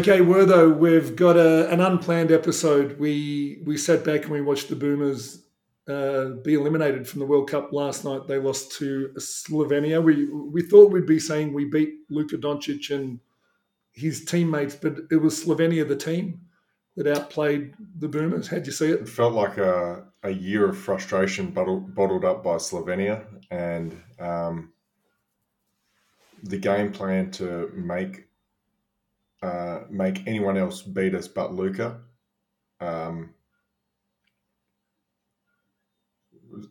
Okay, Wertho, we've got a, an unplanned episode. We we sat back and we watched the Boomers uh, be eliminated from the World Cup last night. They lost to Slovenia. We we thought we'd be saying we beat Luka Doncic and his teammates, but it was Slovenia, the team, that outplayed the Boomers. How'd you see it? It felt like a, a year of frustration bottled, bottled up by Slovenia and um, the game plan to make uh, make anyone else beat us but Luca. Um,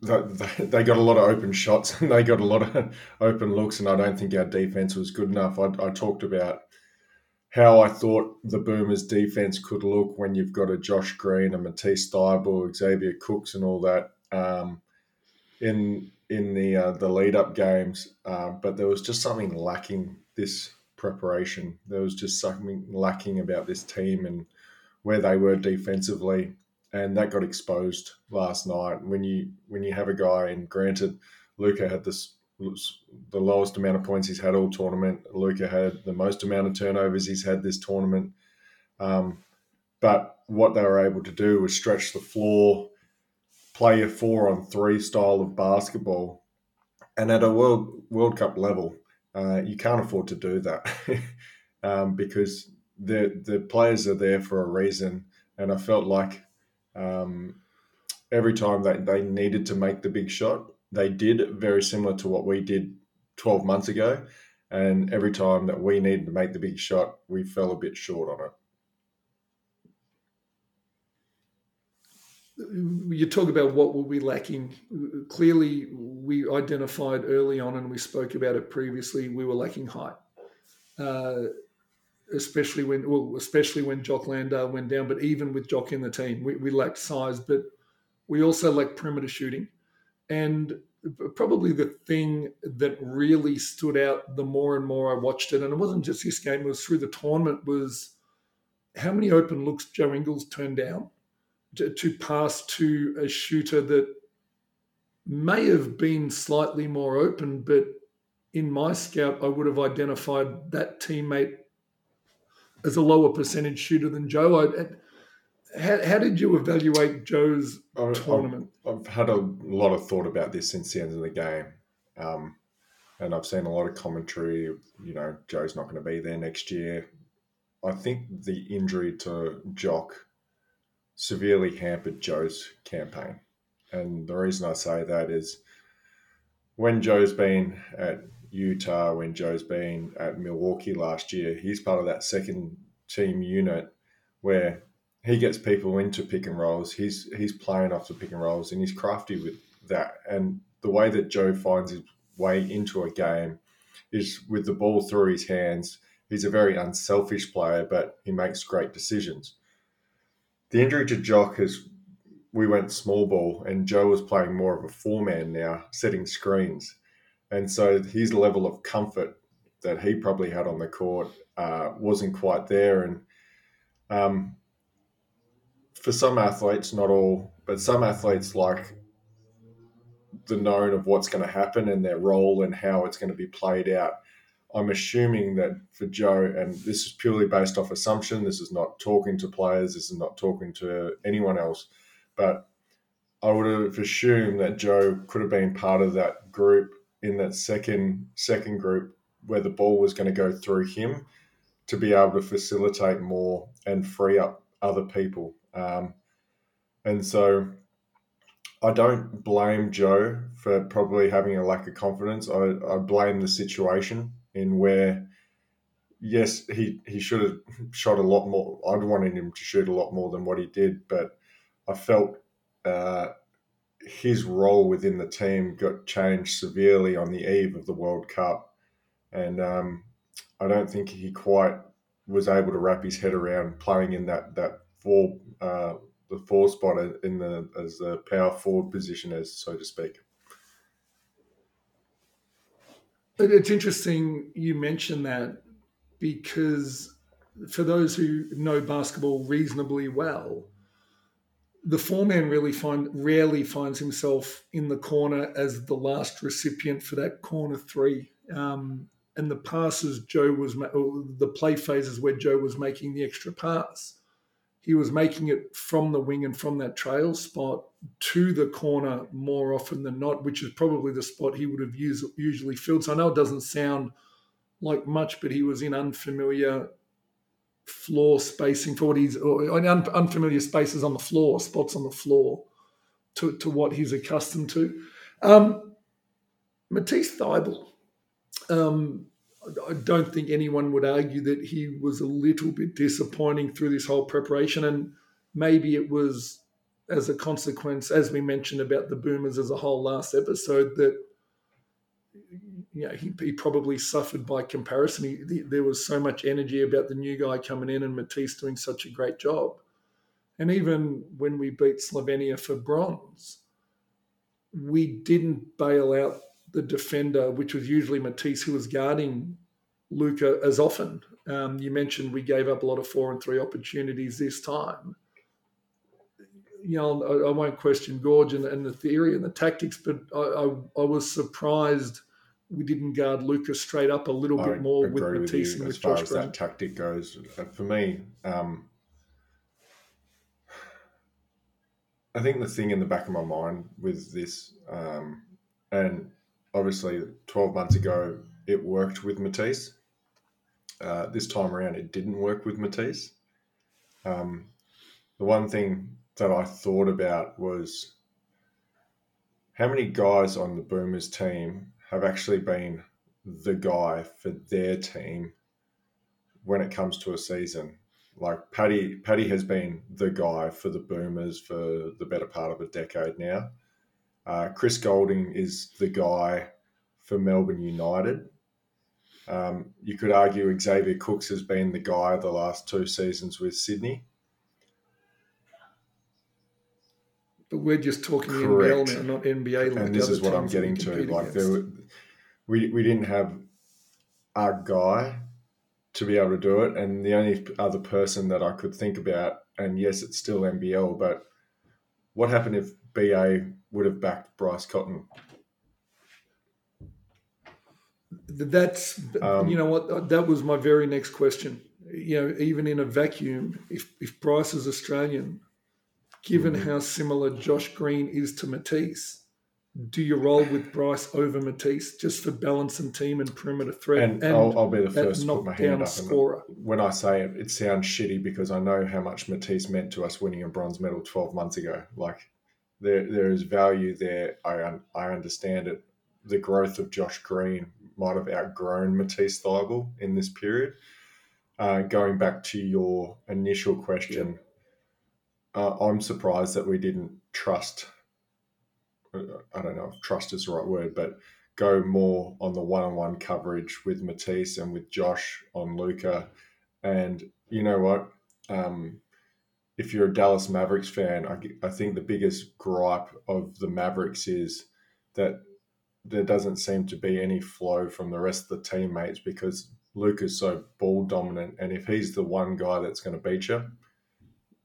they, got a lot of open shots and they got a lot of open looks, and I don't think our defense was good enough. I, I talked about how I thought the Boomers' defense could look when you've got a Josh Green, a Matisse Thybulle, Xavier Cooks, and all that um, in in the uh, the lead up games. Uh, but there was just something lacking this preparation. There was just something lacking about this team and where they were defensively, and that got exposed last night. When you when you have a guy, and granted, Luca had this the lowest amount of points he's had all tournament. Luca had the most amount of turnovers he's had this tournament. Um, but what they were able to do was stretch the floor, play a four on three style of basketball, and at a world World Cup level, uh, you can't afford to do that um, because the the players are there for a reason. And I felt like um, every time that they needed to make the big shot, they did very similar to what we did 12 months ago. And every time that we needed to make the big shot, we fell a bit short on it. You talk about what were we lacking. Clearly, we identified early on, and we spoke about it previously. We were lacking height, uh, especially when well, especially when Jock Landale went down. But even with Jock in the team, we, we lacked size. But we also lacked perimeter shooting, and probably the thing that really stood out the more and more I watched it, and it wasn't just this game; it was through the tournament. Was how many open looks Joe Ingles turned down to, to pass to a shooter that may have been slightly more open, but in my scout, I would have identified that teammate as a lower percentage shooter than Joe. I, how, how did you evaluate Joe's I- tournament? I've had a lot of thought about this since the end of the game. Um, and I've seen a lot of commentary, you know, Joe's not going to be there next year. I think the injury to Jock severely hampered Joe's campaign. And the reason I say that is when Joe's been at Utah, when Joe's been at Milwaukee last year, he's part of that second team unit where he gets people into pick and rolls. He's he's playing off the pick and rolls and he's crafty with that. And the way that Joe finds his way into a game is with the ball through his hands. He's a very unselfish player, but he makes great decisions. The injury to Jock is we went small ball and Joe was playing more of a four man now, setting screens. And so his level of comfort that he probably had on the court uh, wasn't quite there. And um, for some athletes, not all, but some athletes like the known of what's going to happen and their role and how it's going to be played out. I'm assuming that for Joe, and this is purely based off assumption, this is not talking to players, this is not talking to anyone else, but I would have assumed that Joe could have been part of that group in that second second group where the ball was going to go through him to be able to facilitate more and free up other people. Um, and so I don't blame Joe for probably having a lack of confidence. I, I blame the situation in where, yes, he, he should have shot a lot more. I'd wanted him to shoot a lot more than what he did, but I felt uh, his role within the team got changed severely on the eve of the World Cup. And um, I don't think he quite was able to wrap his head around playing in that, that four uh, the four spot in the as the power forward position, as so to speak. It's interesting you mention that because for those who know basketball reasonably well, the foreman really find rarely finds himself in the corner as the last recipient for that corner three. Um, and the passes Joe was the play phases where Joe was making the extra pass, he was making it from the wing and from that trail spot to the corner more often than not, which is probably the spot he would have used, usually filled. So I know it doesn't sound like much, but he was in unfamiliar floor spacing for what he's or unfamiliar spaces on the floor, spots on the floor to, to what he's accustomed to. Um, Matisse Thybulle, um, I don't think anyone would argue that he was a little bit disappointing through this whole preparation, and maybe it was as a consequence, as we mentioned about the Boomers as a whole last episode, that you know, he, he probably suffered by comparison. He, there was so much energy about the new guy coming in and Matisse doing such a great job. And even when we beat Slovenia for bronze, we didn't bail out the defender, which was usually Matisse, who was guarding Luca as often. Um, you mentioned we gave up a lot of four and three opportunities this time. You know, I, I won't question Goorj and, and, the theory and the tactics, but I, I, I, was surprised we didn't guard Luca straight up a little bit more with Matisse with and with as far Josh as Green. that tactic goes. Uh, for me, um, I think the thing in the back of my mind with this, um, and obviously 12 months ago, it worked with Matisse. Uh, this time around, it didn't work with Matisse. Um, the one thing that I thought about was how many guys on the Boomers team have actually been the guy for their team when it comes to a season. Like Paddy, Paddy has been the guy for the Boomers for the better part of a decade now. Uh, Chris Golding is the guy for Melbourne United. Um, you could argue Xavier Cooks has been the guy the last two seasons with Sydney. But we're just talking Correct. NBL now, not NBA. Like and this is what I'm getting to. Like there, were, we we didn't have our guy to be able to do it, and the only other person that I could think about, and yes, it's still NBL, but what happened if BA would have backed Bryce Cotton? That's um, you know what that was my very next question. You know, even in a vacuum, if if Bryce is Australian, given mm-hmm. how similar Josh Green is to Matisse, do you roll with Bryce over Matisse just for balance and team and perimeter threat? And, and I'll, I'll, be the first to put my hand up. Scorer. when I say it, it sounds shitty because I know how much Matisse meant to us winning a bronze medal 12 months ago. Like there, there is value there. I, I understand it. The growth of Josh Green might have outgrown Matisse Thybulle in this period. Uh, going back to your initial question, uh, I'm surprised that we didn't trust. Uh, I don't know if trust is the right word, but go more on the one-on-one coverage with Matisse and with Josh on Luca. And you know what? Um, if you're a Dallas Mavericks fan, I, I think the biggest gripe of the Mavericks is that there doesn't seem to be any flow from the rest of the teammates because Luke is so ball dominant. And if he's the one guy that's going to beat you,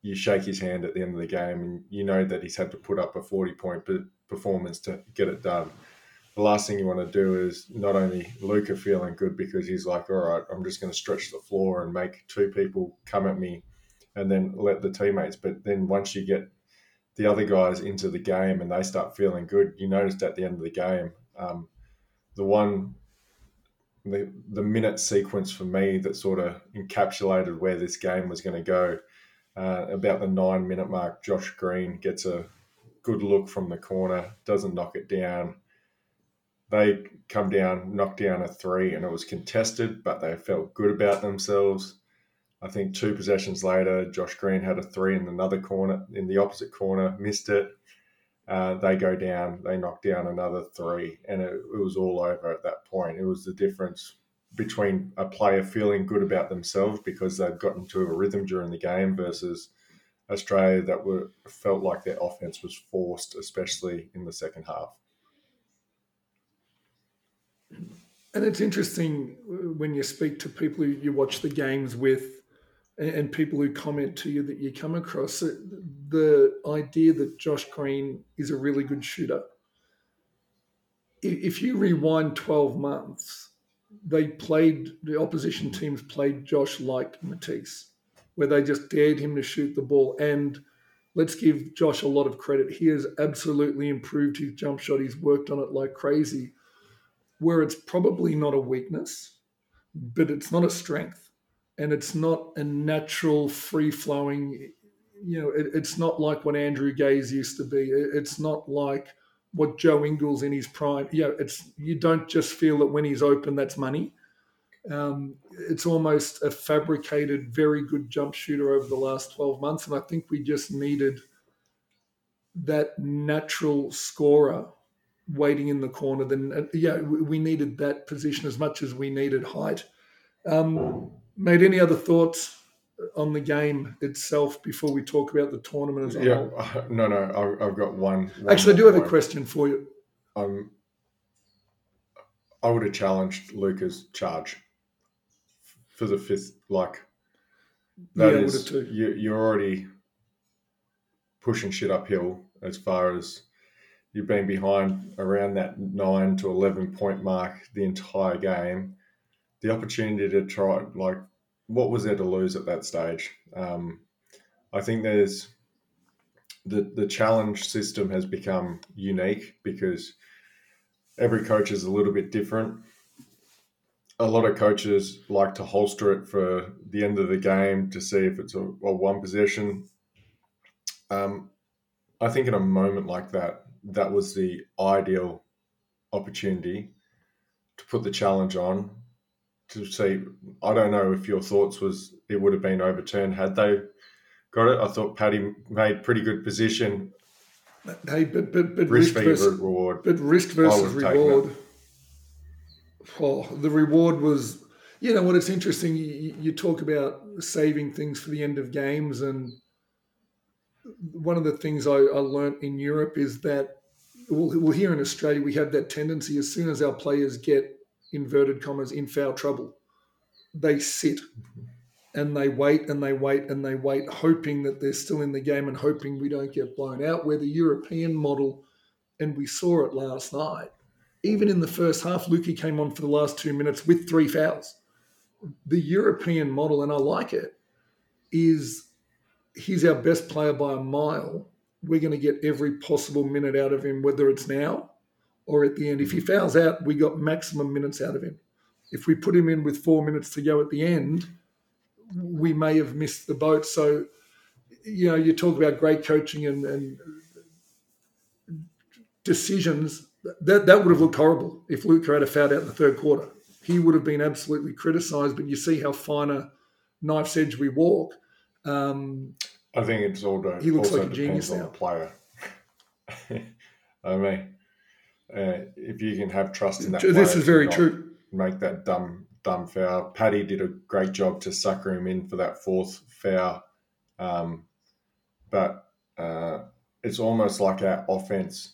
you shake his hand at the end of the game and you know that he's had to put up a 40 point performance to get it done. The last thing you want to do is not only Luca feeling good because he's like, all right, I'm just going to stretch the floor and make two people come at me and then let the teammates. But then once you get the other guys into the game and they start feeling good, you noticed at the end of the game, um, the one, the, the minute sequence for me that sort of encapsulated where this game was going to go. Uh, about the nine minute mark, Josh Green gets a good look from the corner, doesn't knock it down. They come down, knock down a three, and it was contested, but they felt good about themselves. I think two possessions later, Josh Green had a three in another corner, in the opposite corner, missed it. Uh, they go down, they knock down another three, and it, it, was all over at that point. It was the difference between a player feeling good about themselves because they'd gotten to a rhythm during the game versus Australia that were felt like their offense was forced, especially in the second half. And it's interesting when you speak to people who you watch the games with and people who comment to you that you come across the idea that Josh Green is a really good shooter. If you rewind 12 months, they played, the opposition teams played Josh like Matisse, where they just dared him to shoot the ball. And let's give Josh a lot of credit. He has absolutely improved his jump shot. He's worked on it like crazy, where it's probably not a weakness, but it's not a strength. And it's not a natural, free flowing, you know, it, it's not like what Andrew Gaze used to be. It, it's not like, what Joe Ingles in his prime. Yeah, it's you don't just feel that when he's open, that's money. Um, it's almost a fabricated, very good jump shooter over the last 12 months. And I think we just needed that natural scorer waiting in the corner. Then, uh, yeah, we needed that position as much as we needed height. Um, made any other thoughts on the game itself before we talk about the tournament as a yeah, whole? no, no, I, I've got one. one Actually, I do have a question for you. Um, I would have challenged Luca's charge for the fifth. Like that Yeah, is- would have too. you, you're already pushing shit uphill as far as you've been behind around that nine to eleven point mark the entire game. The opportunity to try, like, what was there to lose at that stage? Um, I think there's the the challenge system has become unique because every coach is a little bit different. A lot of coaches like to holster it for the end of the game to see if it's a, a one possession. Um, I think in a moment like that, that was the ideal opportunity to put the challenge on to see. I don't know if your thoughts was it would have been overturned had they got it. I thought Paddy made pretty good position, Hey, but but but risk risk versus, reward. but risk versus reward. Oh, the reward was, you know, what it's interesting. You, you talk about saving things for the end of games, and one of the things I, I learnt in Europe is that, well, well, here in Australia, we have that tendency. As soon as our players get inverted commas in foul trouble, they sit and they wait and they wait and they wait, hoping that they're still in the game and hoping we don't get blown out. Where the European model, and we saw it last night, even in the first half, Lukey came on for the last two minutes with three fouls. The European model, and I like it, is he's our best player by a mile. We're going to get every possible minute out of him, whether it's now or at the end. If he fouls out, we got maximum minutes out of him. If we put him in with four minutes to go at the end, we may have missed the boat. So, you know, you talk about great coaching and, and decisions. That that would have looked horrible if Luca had a foul out in the third quarter. He would have been absolutely criticised. But you see how fine a knife's edge we walk. Um, I think it's all He looks like a genius now. the player. I mean, uh, if you can have trust in that, this player is very true. Make that dumb dumb foul. Paddy did a great job to sucker him in for that fourth foul, um, but uh, it's almost like our offense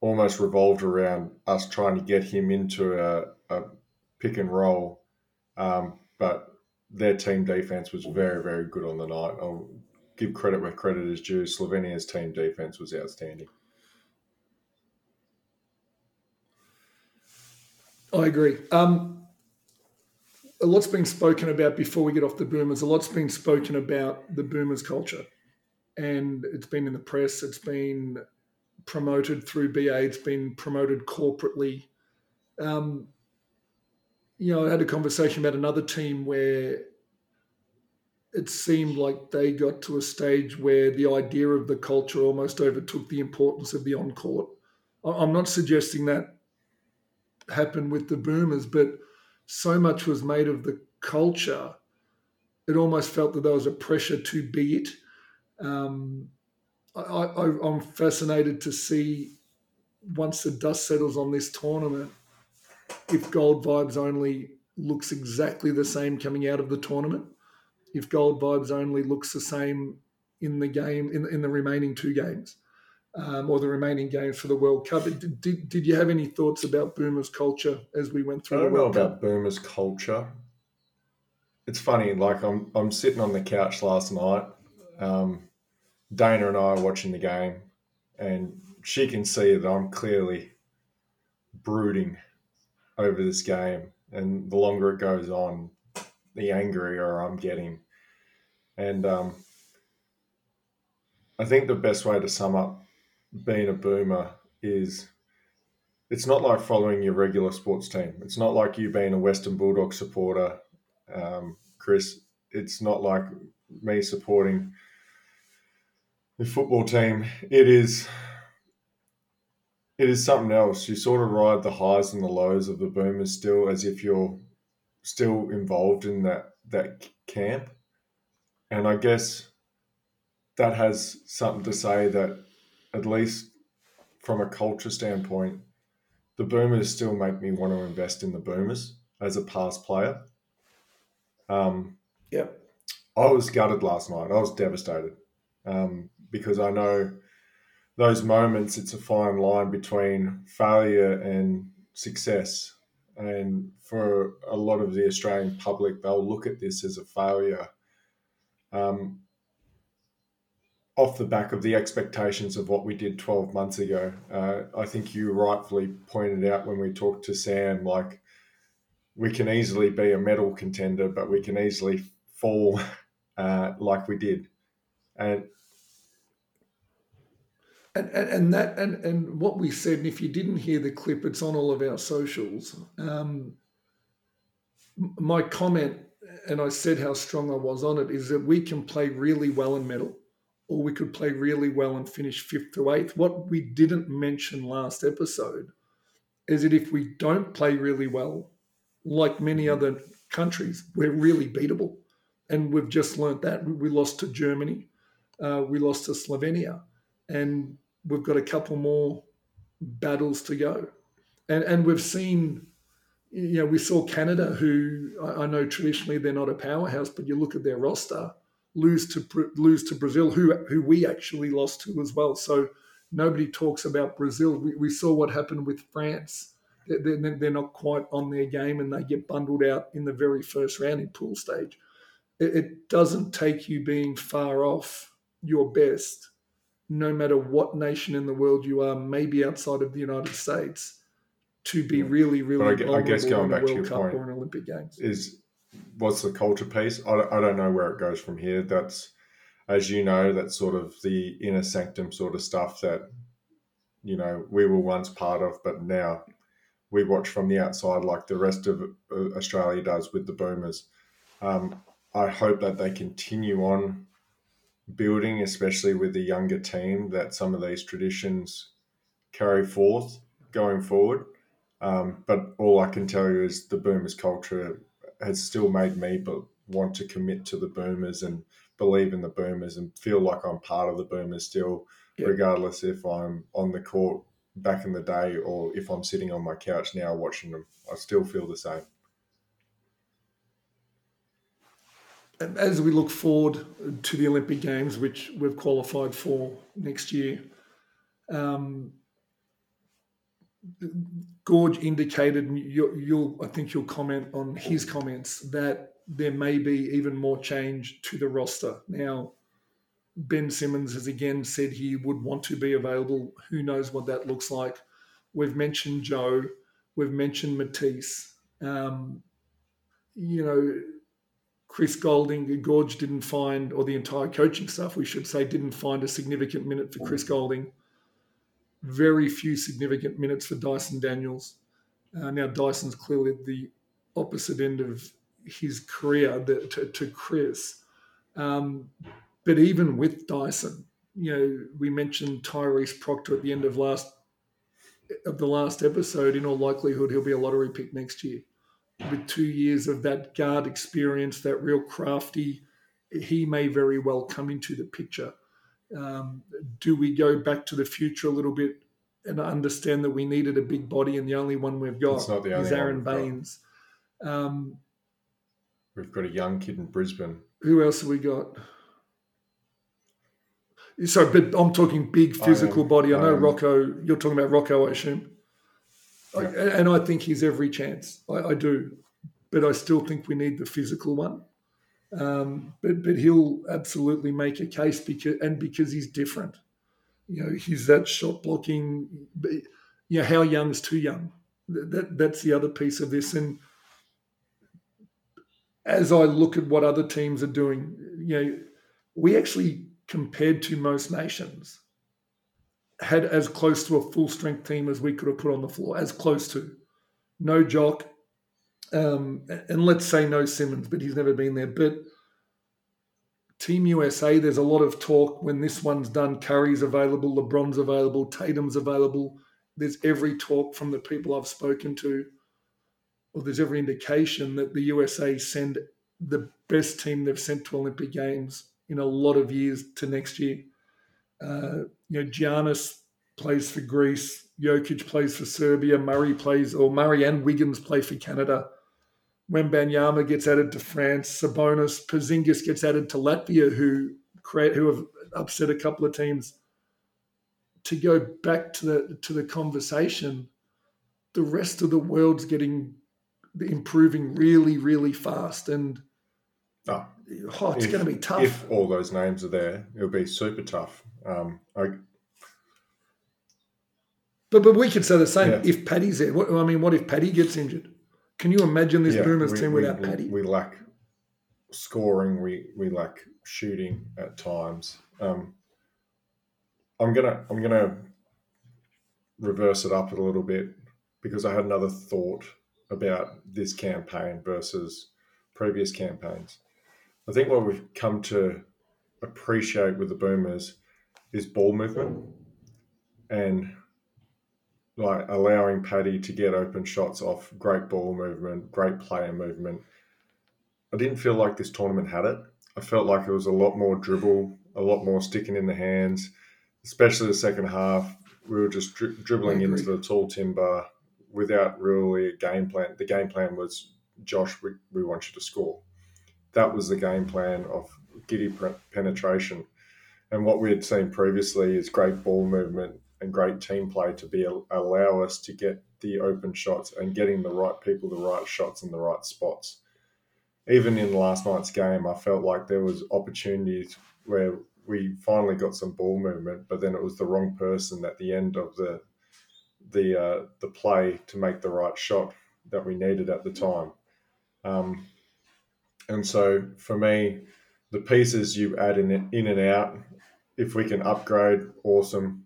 almost revolved around us trying to get him into a, a pick and roll, um, but their team defense was very, very good on the night. I'll give credit where credit is due. Slovenia's team defense was outstanding. I agree. Um, a lot's been spoken about before we get off the boomers. A lot's been spoken about the boomers culture, and it's been in the press. It's been promoted through BA. It's been promoted corporately. Um, you know, I had a conversation about another team where it seemed like they got to a stage where the idea of the culture almost overtook the importance of the on court. I'm not suggesting that happened with the boomers, but so much was made of the culture. It almost felt that there was a pressure to be it. Um, I, I'm fascinated to see once the dust settles on this tournament if Gold Vibes only looks exactly the same coming out of the tournament. If Gold Vibes only looks the same in the game in, in the remaining two games um, or the remaining games for the World Cup. Did, did, did you have any thoughts about Boomers culture as we went through I don't know World about Boomers culture. It's funny, like I'm I'm sitting on the couch last night. Um, Dana and I are watching the game, and she can see that I'm clearly brooding over this game. And the longer it goes on, the angrier I'm getting. And um, I think the best way to sum up being a boomer is it's not like following your regular sports team. It's not like you being a Western Bulldog supporter, um, Chris. It's not like me supporting the football team. It is. It is something else. You sort of ride the highs and the lows of the boomers still, as if you're still involved in that that camp. And I guess that has something to say that at least from a culture standpoint, the boomers still make me want to invest in the boomers as a past player. Um, Yep. I was gutted last night. I was devastated um, because I know those moments. It's a fine line between failure and success, and for a lot of the Australian public, they'll look at this as a failure. Um, off the back of the expectations of what we did 12 months ago. Uh, I think you rightfully pointed out when we talked to Sam, like we can easily be a medal contender, but we can easily fall uh, like we did. And And, and, and that and, and what we said, and if you didn't hear the clip, it's on all of our socials. Um, my comment, and I said how strong I was on it, is that we can play really well in medal, or we could play really well and finish fifth to eighth. What we didn't mention last episode is that if we don't play really well, like many other countries, we're really beatable. And we've just learnt that. We- lost to Germany, uh, we lost to Slovenia, and we've got a couple more battles to go. And and we've seen, you know, we saw Canada, who I, I know traditionally they're not a powerhouse, but you look at their roster, lose to lose to Brazil, who who we actually lost to as well. So nobody talks about Brazil. We, we saw what happened with France. They're, they're, they're not quite on their game, and they get bundled out in the very first round in pool stage. It, it doesn't take you being far off your best no matter what nation in the world you are, maybe outside of the United States, to be really, really But I I guess going in back to your Cup point, or an Olympic Games. is what's the culture piece? I, I don't know where it goes from here. That's, as you know, that's sort of the inner sanctum sort of stuff that, you know, we were once part of, but now we watch from the outside like the rest of uh, Australia does with the Boomers. Um, I hope that they continue on building, especially with the younger team, that some of these traditions carry forth going forward. Um, but all I can tell you is the Boomers culture has still made me but want to commit to the Boomers and believe in the Boomers and feel like I'm part of the Boomers still, Yeah. regardless if I'm on the court back in the day or if I'm sitting on my couch now watching them. I still feel the same. And as we look forward to the Olympic Games, which we've qualified for next year, um, Goorj indicated, you'll, you'll, I think you'll comment on his comments that there may be even more change to the roster. Now, Ben Simmons has again said he would want to be available. Who knows what that looks like? We've mentioned Joe. We've mentioned Matisse. Um, you know, Chris Golding, Goorj didn't find, or the entire coaching staff, we should say, didn't find a significant minute for Chris Golding. Very few significant minutes for Dyson Daniels. Uh, now, Dyson's clearly at the opposite end of his career to, to Chris. Um, but even with Dyson, you know, we mentioned Tyrese Proctor at the end of last of the last episode. In all likelihood, he'll be a lottery pick next year with two years of that guard experience, that real crafty, he may very well come into the picture. Um, do we go back to the future a little bit and understand that we needed a big body and the only one we've got It's not the is Aron got. Baynes? Um, We've got a young kid in Brisbane. who else have we got? Sorry, but I'm talking big physical body. I know. Rocco. You're talking about Rocco, I assume. I- and I think he's every chance. I, I do, but I still think we need the physical one. Um, but but he'll absolutely make a case because and because he's different. You know, he's that shot blocking. You know, how young's too young? That that's the other piece of this. And as I look at what other teams are doing, you know, we actually compared to most nations had as close to a full strength team as we could have put on the floor, as close to. No Jock, um, and let's say no Simmons, but he's never been there. But Team USA, there's a lot of talk when this one's done. Curry's available, LeBron's available, Tatum's available. There's every talk from the people I've spoken to, or there's every indication that the USA send the best team they've sent to Olympic Games in a lot of years to next year. Uh, you know, Giannis plays for Greece, Jokic plays for Serbia, Murray plays, or Murray and Wiggins play for Canada. Wembanyama gets added to France, Sabonis, Porzingis gets added to Latvia, who create who have upset a couple of teams. To go back to the to the conversation, the rest of the world's getting improving really, really fast, and Oh, oh, it's if- going to be tough. If all those names are there, it'll be super tough. Um, I, But but we could say the same Yeah. if Paddy's there. What, I mean, what if Paddy gets injured? Can you imagine this yeah, Boomers we- team without we- Paddy? We lack scoring. We we lack shooting at times. Um, I'm gonna I'm gonna reverse it up a little bit because I had another thought about this campaign versus previous campaigns. I think what we've come to appreciate with the Boomers is ball movement and like allowing Paddy to get open shots off great ball movement, great player movement. I didn't feel like this tournament had it. I felt like it was a lot more dribble, a lot more sticking in the hands, especially the second half. We were just dri- dribbling into the tall timber without really a game plan. The game plan was, Josh, we, we want you to score. That was the game plan of Giddey penetration. And what we had seen previously is great ball movement and great team play to be allow us to get the open shots and getting the right people the right shots in the right spots. Even in last night's game, I felt like there was opportunities where we finally got some ball movement, but then it was the wrong person at the end of the the uh, the play to make the right shot that we needed at the time. Um, and so for me, the pieces you add in in and out, if we can upgrade, awesome.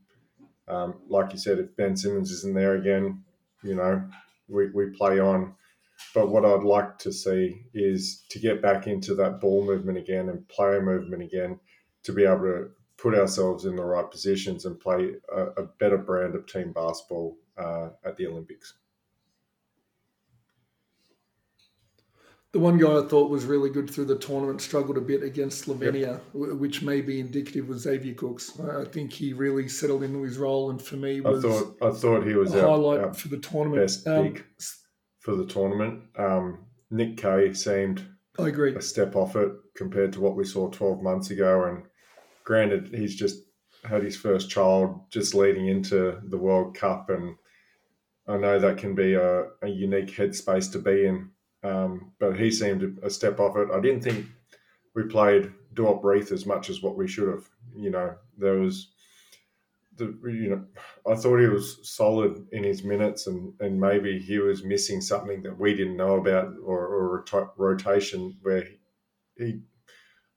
Um, like you said, if Ben Simmons isn't there again, you know, we, we play on. But what I'd like to see is to get back into that ball movement again and player movement again to be able to put ourselves in the right positions and play a, a better brand of team basketball uh, at the Olympics. The one guy I thought was really good through the tournament struggled a bit against Slovenia, wh- which may be indicative was Xavier Cooks. I think he really settled into his role, and for me I thought I thought he was a our, highlight our for the tournament. best Um, big for the tournament. Um, Nick Kay seemed I agree. a step off it compared to what we saw 12 months ago. And granted, he's just had his first child just leading into the World Cup. And I know that can be a, a unique headspace to be in. Um, but he seemed a step off it. I didn't think we played Duop Reath as much as what we should have. You know, there was. The, you know, I thought he was solid in his minutes, and, and maybe he was missing something that we didn't know about, or, or rota- rotation where he, he,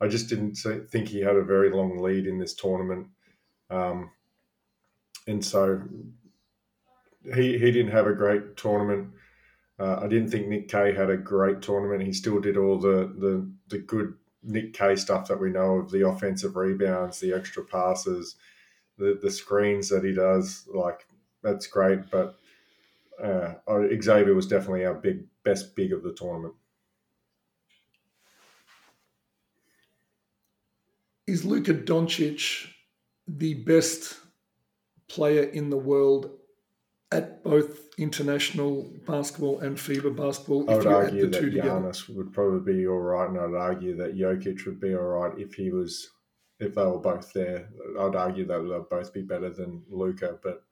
I just didn't think he had a very long lead in this tournament, um, and so he he didn't have a great tournament. Uh, I didn't think Nick Kay had a great tournament. He still did all the the the good Nick Kay stuff that we know of the offensive rebounds, the extra passes the, the screens that he does, like that's great. But uh, Xavier was definitely our big best big of the tournament. Is Luka Doncic the best player in the world at both international basketball and FIBA basketball? I would argue that? Giannis would probably be all right, and I'd argue that Jokic would be all right if he was if they were both there. I'd argue that they'll both be better than Luca, but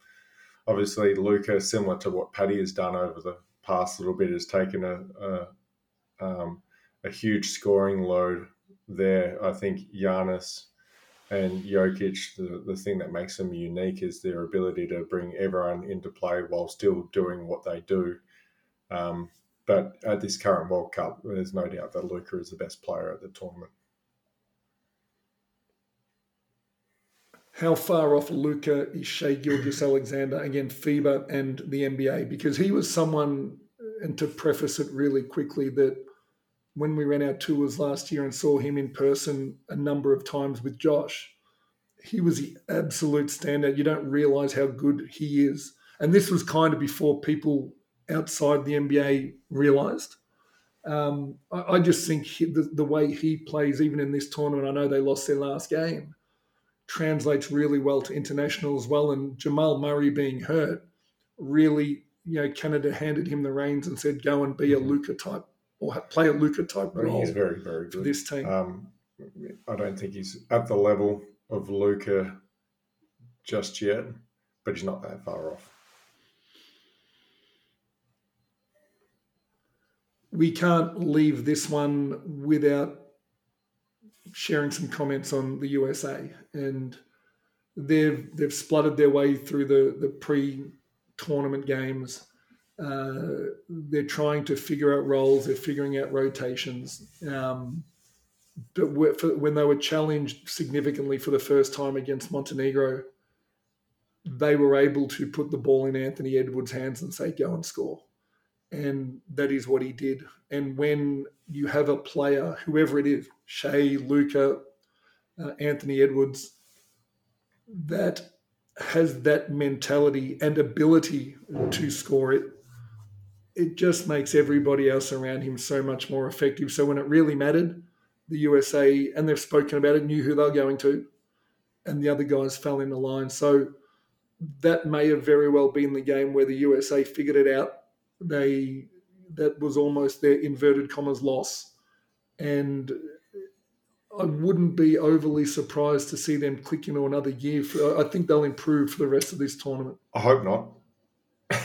obviously Luca, similar to what Paddy has done over the past little bit, has taken a a, um, a huge scoring load there. I think Giannis and Jokic, the, the thing that makes them unique is their ability to bring everyone into play while still doing what they do. Um, but at this current World Cup, there's no doubt that Luca is the best player at the tournament. How far off Luca is Shai Gilgeous-Alexander again, FIBA and the NBA? Because he was someone, and to preface it really quickly, that when we ran our tours last year and saw him in person a number of times with Josh, he was the absolute standout. You don't realize how good he is. And this was kind of before people outside the NBA realized. Um, I, I, just think he, the, the way he plays, even in this tournament, I know they lost their last game, translates really well to international as well. And Jamal Murray being hurt really, you know, Canada handed him the reins and said, go and be a mm-hmm. Luca type or play a Luca type role. He's very, very good. For this team. Um, I don't think he's at the level of Luca just yet, but he's not that far off. We can't leave this one without sharing some comments on the USA, and they've they've spluttered their way through the the pre tournament games uh, they're trying to figure out roles. They're figuring out rotations. Um, but when they were challenged significantly for the first time against Montenegro, they were able to put the ball in Anthony Edwards' hands and say, "Go and score." And that is what he did. And when you have a player, whoever it is, Shai, Luca, uh, Anthony Edwards, that has that mentality and ability to score it, it just makes everybody else around him so much more effective. So when it really mattered, the USA, and they've spoken about it, knew who they're going to, and the other guys fell in the line. So that may have very well been the game where the USA figured it out. They that was almost their inverted commas loss, and I wouldn't be overly surprised to see them click into another year. For, I think they'll improve for the rest of this tournament. I hope not. Uh,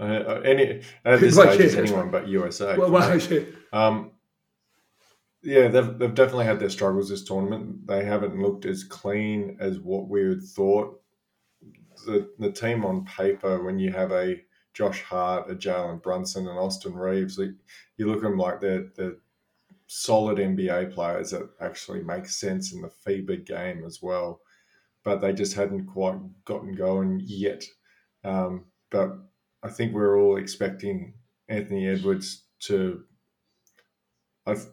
any at this like, stage, yeah, anyone but USA. Well, well yeah. Um, yeah, they've, they've definitely had their struggles this tournament. They haven't looked as clean as what we had thought. The, the team on paper, when you have a Josh Hart, a Jalen Brunson, and Austin Reaves, you look at them like they're, they're solid NBA players that actually make sense in the FIBA game as well. But they just hadn't quite gotten going yet. Um, but I think we're all expecting Anthony Edwards to. I've,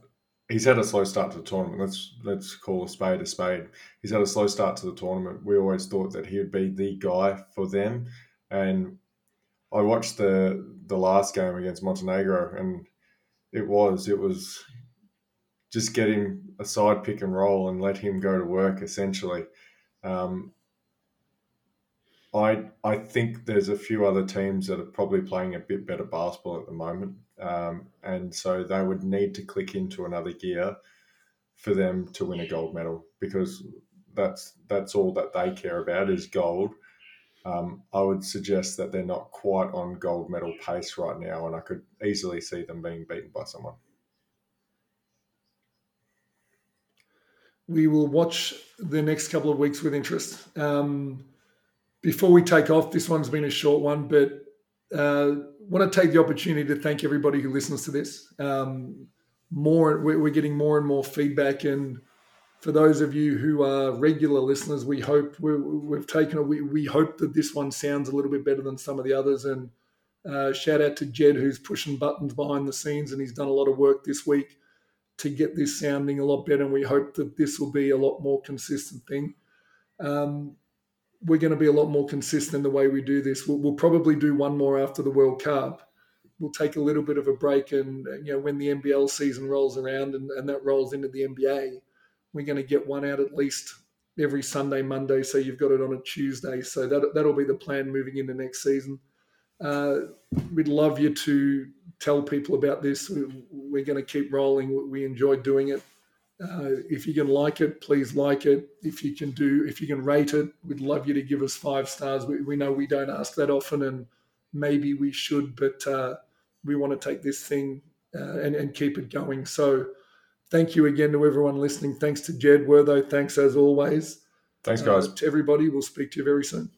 he's had a slow start to the tournament. Let's let's call a spade a spade. He's had a slow start to the tournament. We always thought that he would be the guy for them, and I watched the the last game against Montenegro, and it was it was just get him a side pick and roll and let him go to work essentially. Um, I I think there's a few other teams that are probably playing a bit better basketball at the moment, um, and so they would need to click into another gear for them to win a gold medal because that's that's all that they care about is gold. Um, I would suggest that they're not quite on gold medal pace right now, and I could easily see them being beaten by someone. We will watch the next couple of weeks with interest. Um, before we take off, this one's been a short one, but uh, want to take the opportunity to thank everybody who listens to this. Um, more, we're getting more and more feedback, and for those of you who are regular listeners, we hope we have taken. A, we, we hope that this one sounds a little bit better than some of the others. And uh, shout out to Jed who's pushing buttons behind the scenes, and he's done a lot of work this week to get this sounding a lot better. And we hope that this will be a lot more consistent thing. Um, we're going to be a lot more consistent the way we do this. We'll, we'll, probably do one more after the World Cup. We'll take a little bit of a break, and you know when the NBL season rolls around and, and that rolls into the NBA, we're going to get one out at least every Sunday, Monday. So you've got it on a Tuesday. So that that'll be the plan moving into next season. Uh, we'd love you to tell people about this. We're going to keep rolling. We enjoy doing it. Uh, if you can like it, please like it. If you can do, if you can rate it, we'd love you to give us five stars. We, we know we don't ask that often, and maybe we should, but uh, we want to take this thing uh, and, and keep it going. So, thank you again to everyone listening. Thanks to Jed Wertho. Thanks as always. Thanks, guys. Uh, to everybody, we'll speak to you very soon.